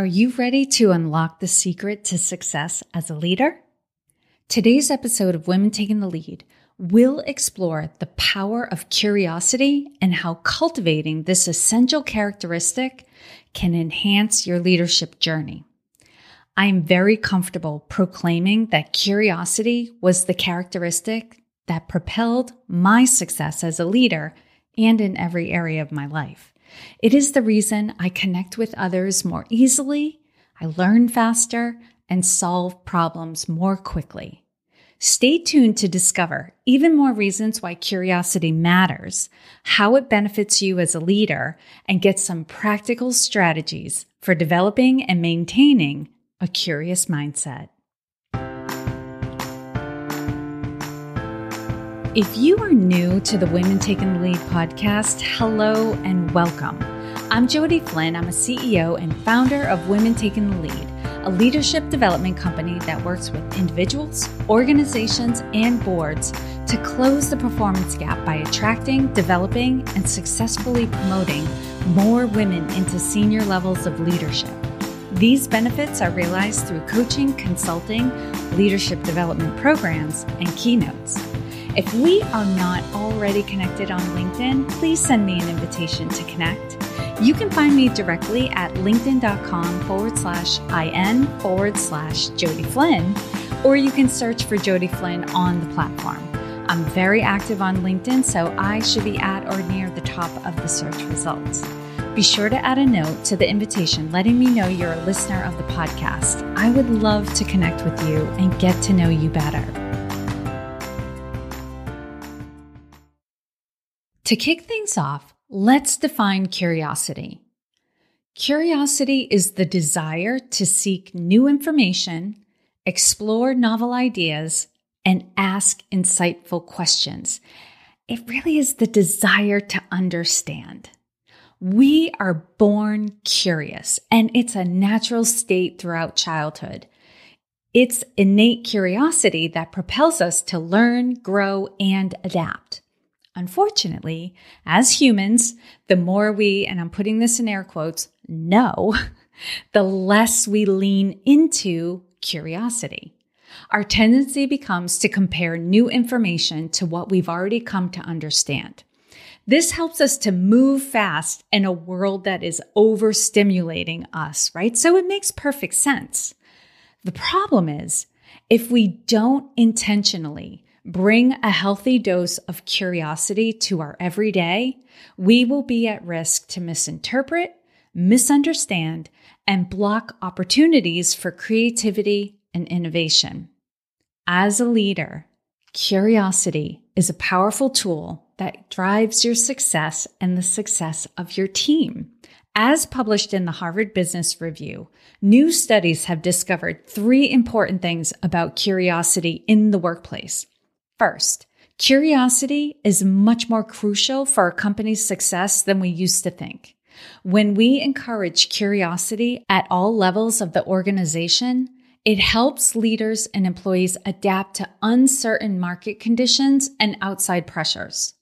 Are you ready to unlock the secret to success as a leader? Today's episode of Women Taking the Lead will explore the power of curiosity and how cultivating this essential characteristic can enhance your leadership journey. I am very comfortable proclaiming that curiosity was the characteristic that propelled my success as a leader and in every area of my life. It is the reason I connect with others more easily, I learn faster, and solve problems more quickly. Stay tuned to discover even more reasons why curiosity matters, how it benefits you as a leader, and get some practical strategies for developing and maintaining a curious mindset. If you are new to the Women Taking the Lead podcast, hello and welcome. I'm Jodi Flynn. I'm a CEO and founder of Women Taking the Lead, a leadership development company that works with individuals, organizations, and boards to close the performance gap by attracting, developing, and successfully promoting more women into senior levels of leadership. These benefits are realized through coaching, consulting, leadership development programs, and keynotes. If we are not already connected on LinkedIn, please send me an invitation to connect. You can find me directly at linkedin.com forward slash IN forward slash Jodi Flynn, or you can search for Jodi Flynn on the platform. I'm very active on LinkedIn, so I should be at or near the top of the search results. Be sure to add a note to the invitation letting me know you're a listener of the podcast. I would love to connect with you and get to know you better. To kick things off, let's define curiosity. Curiosity is the desire to seek new information, explore novel ideas, and ask insightful questions. It really is the desire to understand. We are born curious, and it's a natural state throughout childhood. It's innate curiosity that propels us to learn, grow, and adapt. Unfortunately, as humans, the more we, and I'm putting this in air quotes, know, the less we lean into curiosity. Our tendency becomes to compare new information to what we've already come to understand. This helps us to move fast in a world that is overstimulating us, right? So it makes perfect sense. The problem is, if we don't intentionally bring a healthy dose of curiosity to our everyday, we will be at risk to misinterpret, misunderstand, and block opportunities for creativity and innovation. As a leader, curiosity is a powerful tool that drives your success and the success of your team. As published in the Harvard Business Review, new studies have discovered three important things about curiosity in the workplace. First, curiosity is much more crucial for a company's success than we used to think. When we encourage curiosity at all levels of the organization, it helps leaders and employees adapt to uncertain market conditions and outside pressures.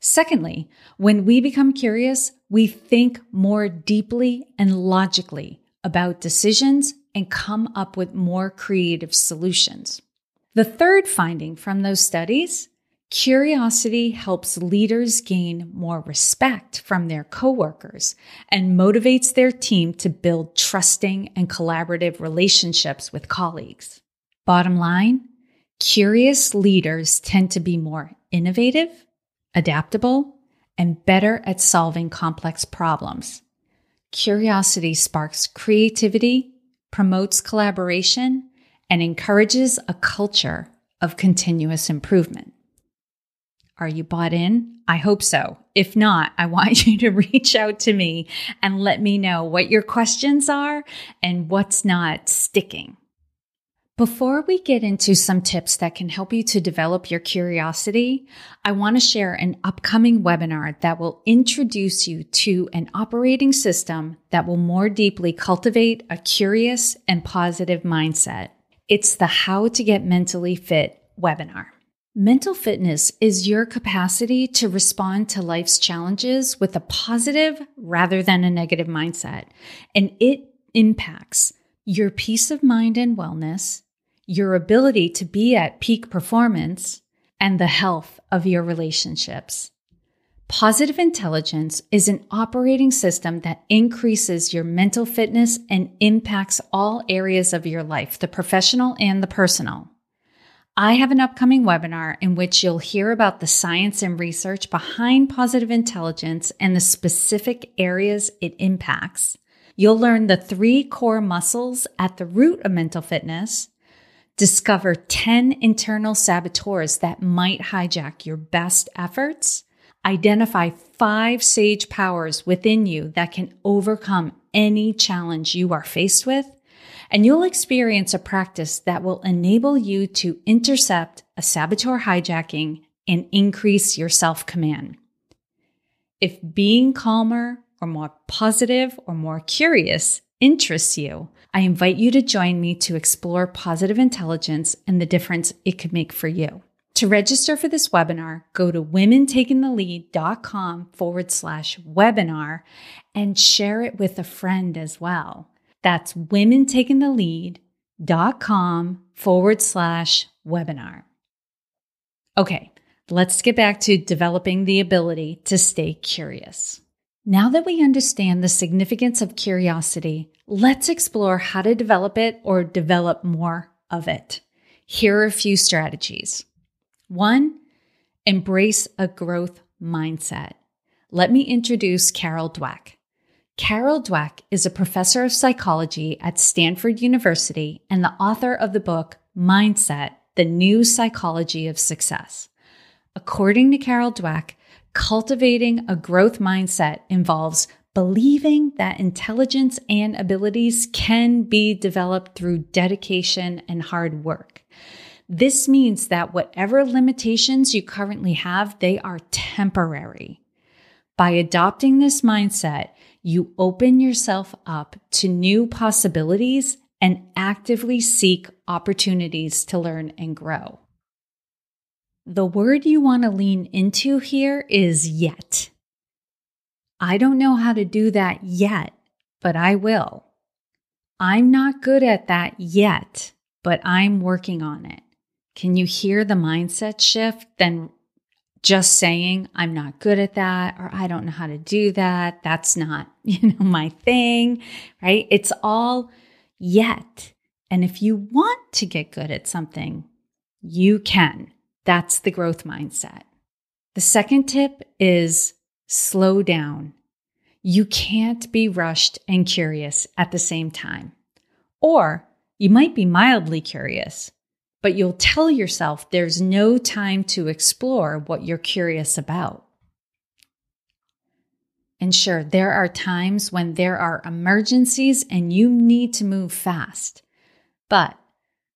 Secondly, when we become curious, we think more deeply and logically about decisions and come up with more creative solutions. The third finding from those studies curiosity helps leaders gain more respect from their coworkers and motivates their team to build trusting and collaborative relationships with colleagues. Bottom line, curious leaders tend to be more innovative, adaptable, and better at solving complex problems. Curiosity sparks creativity, promotes collaboration, and encourages a culture of continuous improvement. Are you bought in? I hope so. If not, I want you to reach out to me and let me know what your questions are and what's not sticking. Before we get into some tips that can help you to develop your curiosity, I want to share an upcoming webinar that will introduce you to an operating system that will more deeply cultivate a curious and positive mindset. It's the How to Get Mentally Fit webinar. Mental fitness is your capacity to respond to life's challenges with a positive rather than a negative mindset. And it impacts your peace of mind and wellness, your ability to be at peak performance, and the health of your relationships. Positive intelligence is an operating system that increases your mental fitness and impacts all areas of your life, the professional and the personal. I have an upcoming webinar in which you'll hear about the science and research behind positive intelligence and the specific areas it impacts. You'll learn the three core muscles at the root of mental fitness, discover 10 internal saboteurs that might hijack your best efforts, Identify five sage powers within you that can overcome any challenge you are faced with, and you'll experience a practice that will enable you to intercept a saboteur hijacking and increase your self command. If being calmer or more positive or more curious interests you, I invite you to join me to explore positive intelligence and the difference it could make for you. To register for this webinar, go to womentakingthelead.com forward slash webinar and share it with a friend as well. That's womentakingthelead.com forward slash webinar. Okay, let's get back to developing the ability to stay curious. Now that we understand the significance of curiosity, let's explore how to develop it or develop more of it. Here are a few strategies. One, embrace a growth mindset. Let me introduce Carol Dweck. Carol Dweck is a professor of psychology at Stanford University and the author of the book Mindset The New Psychology of Success. According to Carol Dweck, cultivating a growth mindset involves believing that intelligence and abilities can be developed through dedication and hard work. This means that whatever limitations you currently have, they are temporary. By adopting this mindset, you open yourself up to new possibilities and actively seek opportunities to learn and grow. The word you want to lean into here is yet. I don't know how to do that yet, but I will. I'm not good at that yet, but I'm working on it. Can you hear the mindset shift than just saying, I'm not good at that, or I don't know how to do that. That's not, you know, my thing, right? It's all yet. And if you want to get good at something, you can. That's the growth mindset. The second tip is slow down. You can't be rushed and curious at the same time. Or you might be mildly curious, but you'll tell yourself there's no time to explore what you're curious about. And sure, there are times when there are emergencies and you need to move fast. But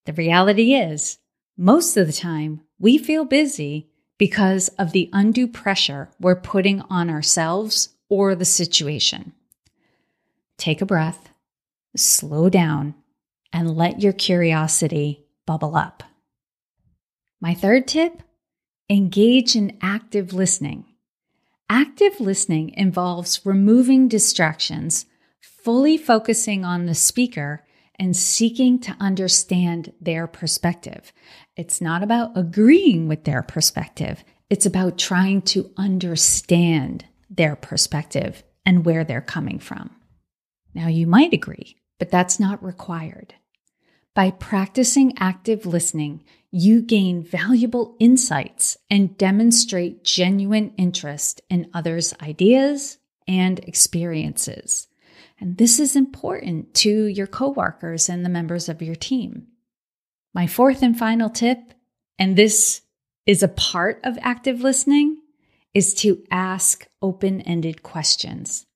the reality is, most of the time, we feel busy because of the undue pressure we're putting on ourselves or the situation. Take a breath, slow down, and let your curiosity bubble up. My third tip engage in active listening. Active listening involves removing distractions, fully focusing on the speaker, and seeking to understand their perspective. It's not about agreeing with their perspective, it's about trying to understand their perspective and where they're coming from. Now, you might agree, but that's not required. By practicing active listening, you gain valuable insights and demonstrate genuine interest in others' ideas and experiences. And this is important to your coworkers and the members of your team. My fourth and final tip, and this is a part of active listening, is to ask open ended questions.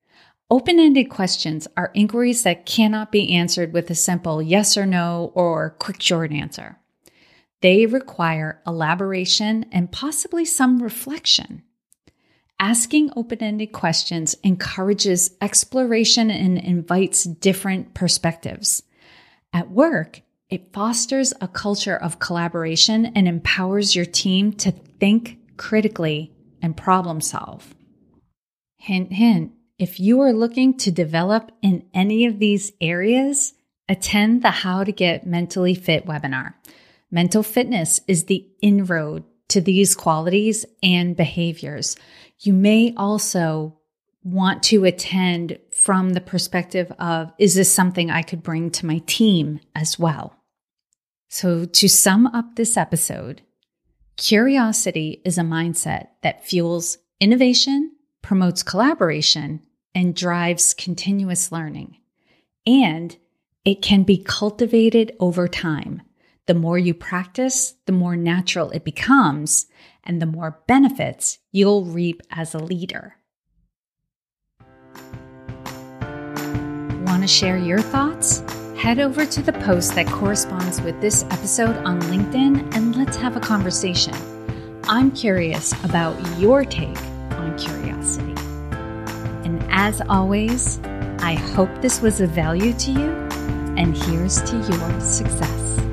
Open ended questions are inquiries that cannot be answered with a simple yes or no or quick short answer. They require elaboration and possibly some reflection. Asking open ended questions encourages exploration and invites different perspectives. At work, it fosters a culture of collaboration and empowers your team to think critically and problem solve. Hint, hint If you are looking to develop in any of these areas, attend the How to Get Mentally Fit webinar. Mental fitness is the inroad to these qualities and behaviors. You may also want to attend from the perspective of is this something I could bring to my team as well? So, to sum up this episode, curiosity is a mindset that fuels innovation, promotes collaboration, and drives continuous learning. And it can be cultivated over time. The more you practice, the more natural it becomes, and the more benefits you'll reap as a leader. Want to share your thoughts? Head over to the post that corresponds with this episode on LinkedIn and let's have a conversation. I'm curious about your take on curiosity. As always, I hope this was of value to you, and here's to your success.